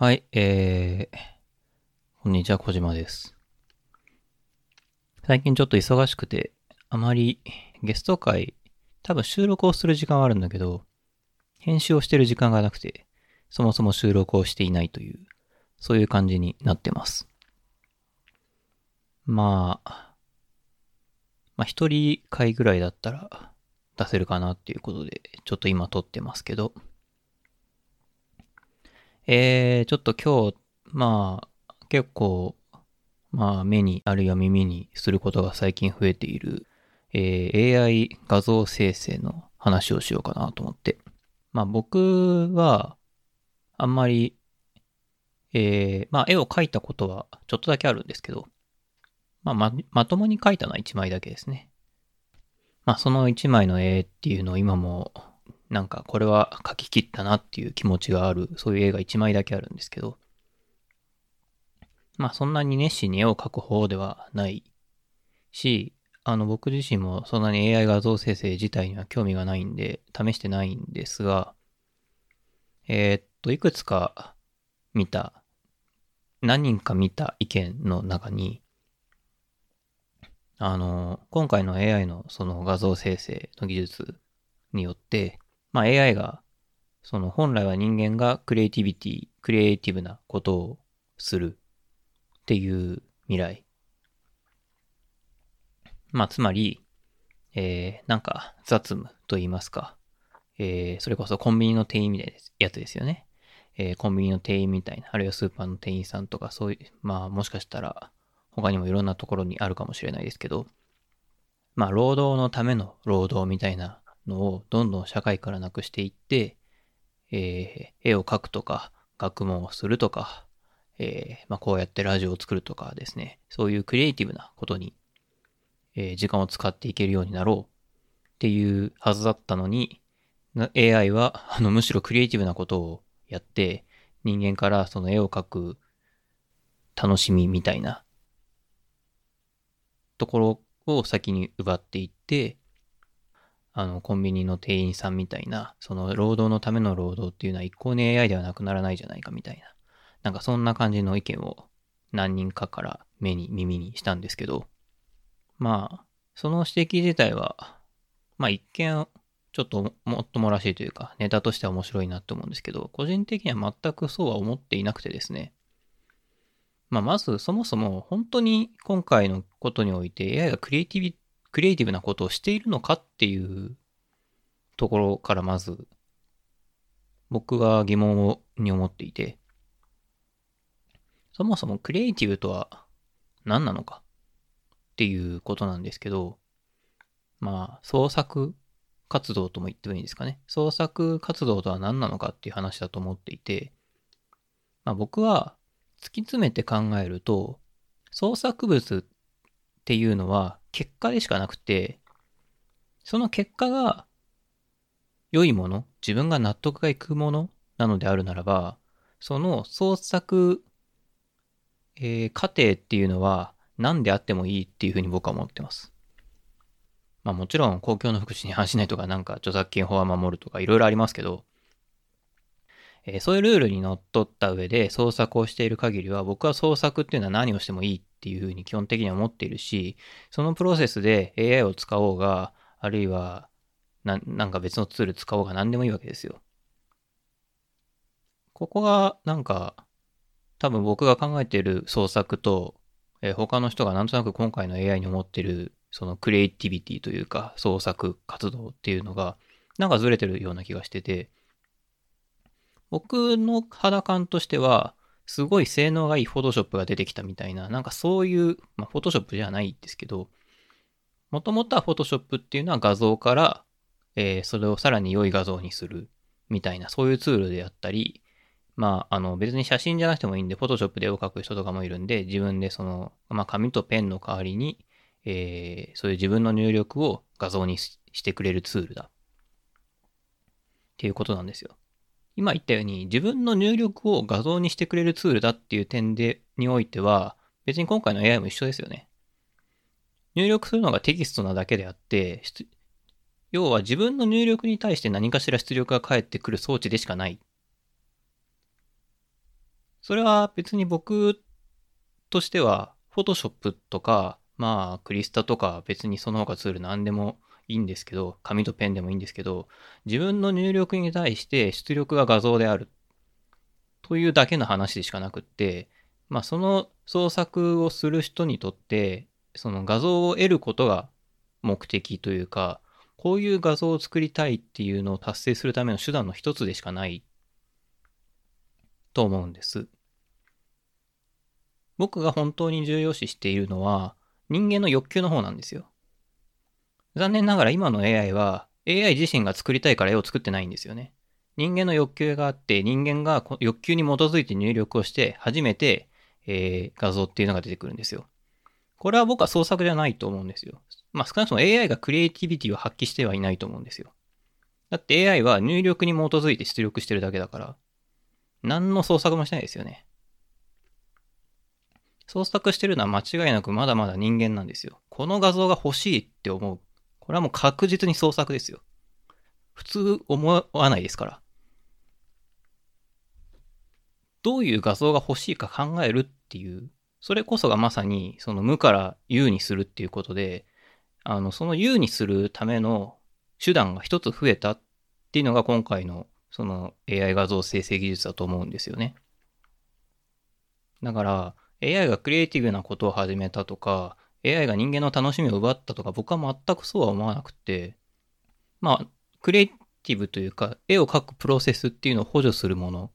はい、えー、こんにちは、小島です。最近ちょっと忙しくて、あまりゲスト会、多分収録をする時間はあるんだけど、編集をしてる時間がなくて、そもそも収録をしていないという、そういう感じになってます。まあ、まあ一人会ぐらいだったら出せるかなっていうことで、ちょっと今撮ってますけど、えー、ちょっと今日、まあ、結構、まあ、目に、あるいは耳にすることが最近増えている、えー AI 画像生成の話をしようかなと思って。まあ、僕は、あんまり、えーまあ、絵を描いたことはちょっとだけあるんですけど、まあ、ま、まともに描いたのは1枚だけですね。まあ、その1枚の絵っていうのを今もなんかこれは書き切ったなっていう気持ちがある、そういう絵が1枚だけあるんですけど、まあそんなに熱心に絵を描く方ではないし、あの僕自身もそんなに AI 画像生成自体には興味がないんで、試してないんですが、えーっと、いくつか見た、何人か見た意見の中に、あの、今回の AI のその画像生成の技術によって、まあ AI が、その本来は人間がクリエイティビティ、クリエイティブなことをするっていう未来。まあつまり、えー、なんか雑務と言いますか、えー、それこそコンビニの店員みたいなやつですよね。えー、コンビニの店員みたいな、あるいはスーパーの店員さんとか、そういう、まあもしかしたら他にもいろんなところにあるかもしれないですけど、まあ労働のための労働みたいなのをどんどん社会からなくしていって、えー絵を描くとか、学問をするとか、えーまあ、こうやってラジオを作るとかですね、そういうクリエイティブなことに、えー時間を使っていけるようになろうっていうはずだったのに、AI はあのむしろクリエイティブなことをやって、人間からその絵を描く楽しみみたいなところを先に奪っていって、あの、コンビニの店員さんみたいな、その労働のための労働っていうのは一向に AI ではなくならないじゃないかみたいな。なんかそんな感じの意見を何人かから目に耳にしたんですけど、まあ、その指摘自体は、まあ一見、ちょっともっともらしいというか、ネタとしては面白いなって思うんですけど、個人的には全くそうは思っていなくてですね。まあまずそもそも本当に今回のことにおいて AI がクリエイティビクリエイティブなことをしているのかっていうところからまず僕は疑問に思っていてそもそもクリエイティブとは何なのかっていうことなんですけどまあ創作活動とも言ってもいいんですかね。創作活動とは何なのかっていう話だと思っていてまあ僕は突き詰めて考えると創作物っていうのは結果でしかなくて、その結果が良いもの、自分が納得がいくものなのであるならば、その創作、えー過程っていうのは何であってもいいっていうふうに僕は思ってます。まあもちろん公共の福祉に反しないとかなんか著作権法は守るとかいろいろありますけど、えーそういうルールにのっとった上で創作をしている限りは僕は創作っていうのは何をしてもいいっっていうふうに基本的には思っているしそのプロセスで AI を使おうがあるいはななんか別のツール使おうが何でもいいわけですよ。ここがなんか多分僕が考えている創作と、えー他の人がなんとなく今回の AI に思ってるそのクリエイティビティというか創作活動っていうのがなんかずれてるような気がしてて僕の肌感としては、すごい性能がいいフォトショップが出てきたみたいな、なんかそういう、まあ、フォトショップじゃないですけど、もともとはフォトショップっていうのは画像から、えーそれをさらに良い画像にするみたいな、そういうツールであったり、まあ、あの別に写真じゃなくてもいいんで、フォトショップで絵を描く人とかもいるんで、自分でその、まあ、紙とペンの代わりに、えーそういう自分の入力を画像にししてくれるツールだ。っていうことなんですよ。今言ったように自分の入力を画像にしてくれるツールだっていう点でにおいては別に今回の AI も一緒ですよね。入力するのがテキストなだけであって要は自分の入力に対して何かしら出力が返ってくる装置でしかない。それは別に僕としては、フォトショップとか、まあ、クリスタとか別にその他ツール何でもいいんですけど、紙とペンでもいいんですけど、自分の入力に対して出力が画像であるというだけの話でしかなくって、まあその創作をする人にとって、その画像を得ることが目的というか、こういう画像を作りたいっていうのを達成するための手段の一つでしかないと思うんです。僕が本当に重要視しているのは人間の欲求の方なんですよ。残念ながら今の AI は AI 自身が作りたいから絵を作ってないんですよね。人間の欲求があって人間が欲求に基づいて入力をして初めて、えー、画像っていうのが出てくるんですよ。これは僕は創作じゃないと思うんですよ。まあ少なくとも AI がクリエイティビティを発揮してはいないと思うんですよ。だって AI は入力に基づいて出力してるだけだから、何の創作もしないですよね。創作してるのは間違いなくまだまだ人間なんですよ。この画像が欲しいって思う。これはもう確実に創作ですよ。普通思わないですから。どういう画像が欲しいか考えるっていうそれこそがまさに、その無から有にするっていうことで、あの、その有にするための手段が一つ増えたっていうのが今回のその AI 画像生成技術だと思うんですよね。だから AI がクリエイティブなことを始めたとか、AI が人間の楽しみを奪ったとか僕は全くそうは思わなくて、まあ、クリエイティブというか、絵を描くプロセスっていうのを補助するもの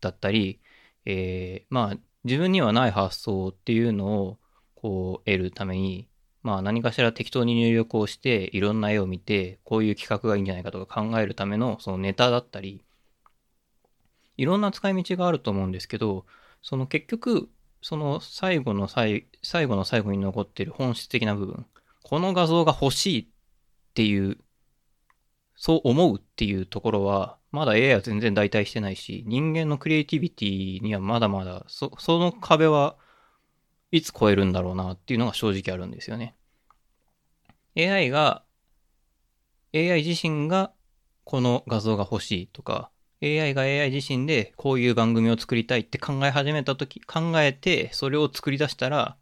だったり、えー、まあ、自分にはない発想っていうのをこう得るために、まあ何かしら適当に入力をしていろんな絵を見てこういう企画がいいんじゃないかとか考えるためのそのネタだったりいろんな使い道があると思うんですけどその結局その最後の最最後の最後に残ってる本質的な部分この画像が欲しいっていうそう思うっていうところはまだ AI は全然代替してないし、人間のクリエイティビティにはまだまだ、そ、その壁はいつ超えるんだろうなっていうのが正直あるんですよね。AI が、AI 自身がこの画像が欲しいとか、AI が AI 自身でこういう番組を作りたいって考え始めたとき、考えてそれを作り出したら、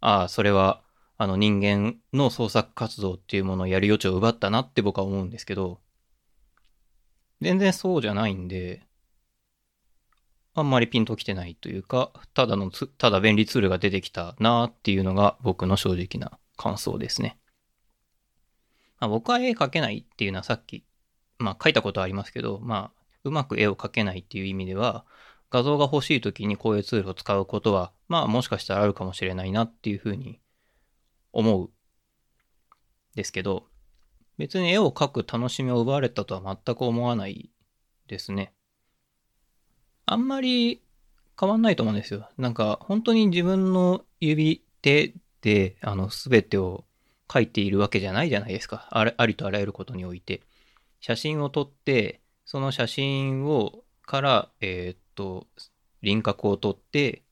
ああ、それはあの人間の創作活動っていうものをやる余地を奪ったなって僕は思うんですけど、全然そうじゃないんで、あんまりピンときてないというか、ただのただ便利ツールが出てきたなっていうのが僕の正直な感想ですね。まあ、僕は絵描けないっていうのはさっき、まあ描いたことはありますけど、まあうまく絵を描けないっていう意味では、画像が欲しい時にこういうツールを使うことは、まあもしかしたらあるかもしれないなっていうふうに思うですけど、別に絵を描く楽しみを奪われたとは全く思わないですね。あんまり変わんないと思うんですよ。なんか本当に自分の指手であの全てを描いているわけじゃないじゃないですか。あありとあらゆることにおいて。写真を撮って、その写真をから、えー、っと、輪郭を取って、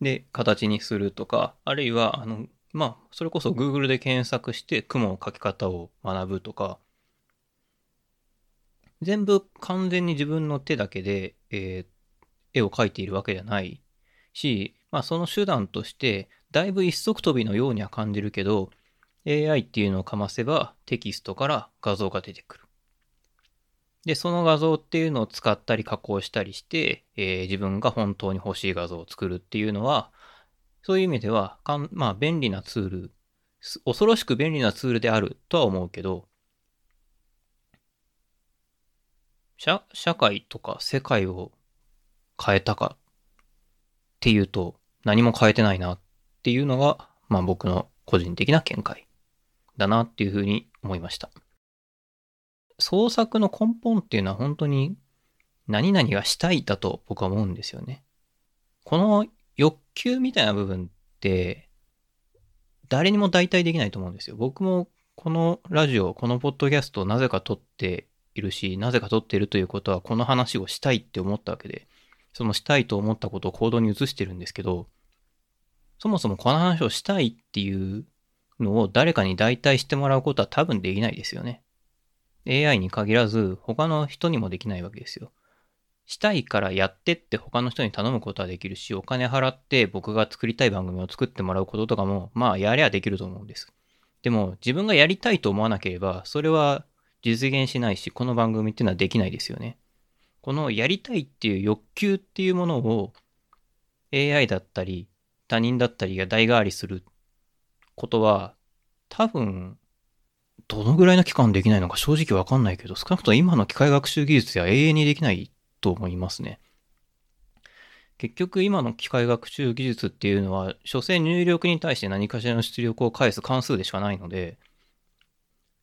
で、形にするとか、あるいは、あの、まあ、それこそ Google で検索して雲の描き方を学ぶとか、全部完全に自分の手だけで、えー、絵を描いているわけじゃないし、まあその手段として、だいぶ一足飛びのようには感じるけど、AI っていうのをかませばテキストから画像が出てくる。で、その画像っていうのを使ったり加工したりして、えー、自分が本当に欲しい画像を作るっていうのは、そういう意味では、かんまあ、便利なツール、恐ろしく便利なツールであるとは思うけど、社社会とか世界を変えたかっていうと、何も変えてないなっていうのが、まあ僕の個人的な見解だなっていうふうに思いました。創作の根本っていうのは本当に何々がしたいだと僕は思うんですよね。この欲求みたいな部分って、誰にも代替できないと思うんですよ。僕もこのラジオ、このポッドキャストをなぜか撮っているし、なぜか撮っているということは、この話をしたいって思ったわけで、そのしたいと思ったことを行動に移してるんですけど、そもそもこの話をしたいっていうのを誰かに代替してもらうことは多分できないですよね。AI に限らず、他の人にもできないわけですよ。したいからやってって他の人に頼むことはできるし、お金払って僕が作りたい番組を作ってもらうこととかも、まあやりゃできると思うんです。でも自分がやりたいと思わなければ、それは実現しないし、この番組っていうのはできないですよね。このやりたいっていう欲求っていうものを AI だったり他人だったりが代替わりすることは多分どのぐらいの期間できないのか正直わかんないけど少なくとも今の機械学習技術では永遠にできないと思いますね。結局今の機械学習技術っていうのは、所詮入力に対して何かしらの出力を返す関数でしかないので、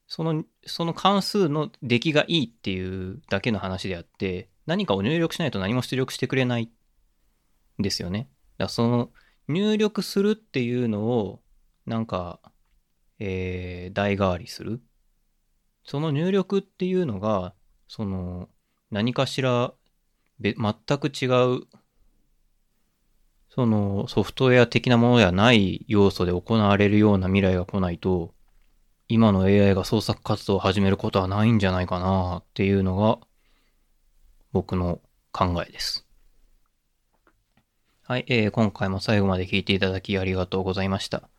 その、その関数の出来がいいっていうだけの話であって、何かを入力しないと何も出力してくれないんですよね。だからその入力するっていうのを、なんか、えー、代替わりする。その入力っていうのが、その、何かしら全く違う、そのソフトウェア的なものではない要素で行われるような未来が来ないと、今の AI が創作活動を始めることはないんじゃないかなっていうのが僕の考えです。はい、えー、今回も最後まで聞いていただきありがとうございました。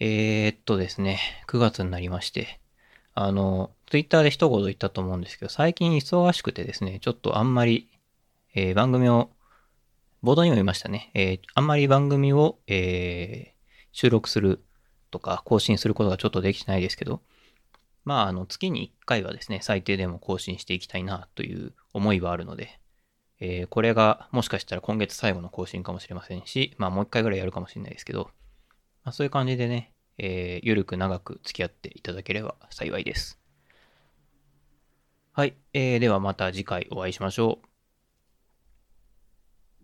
えー、っとですね、9月になりまして、あの、ツイッターで一言言ったと思うんですけど、最近忙しくてですね、ちょっとあんまりえー、番組を、冒頭にも言いましたね。えー、あんまり番組を、え、収録するとか更新することがちょっとできてないですけど、まあ、あの、月に1回はですね、最低でも更新していきたいなという思いはあるので、え、これがもしかしたら今月最後の更新かもしれませんし、まあもう一回ぐらいやるかもしれないですけど、まあそういう感じでね、えー、ゆるく長く付き合っていただければ幸いです。はい、えー、ではまた次回お会いしましょう。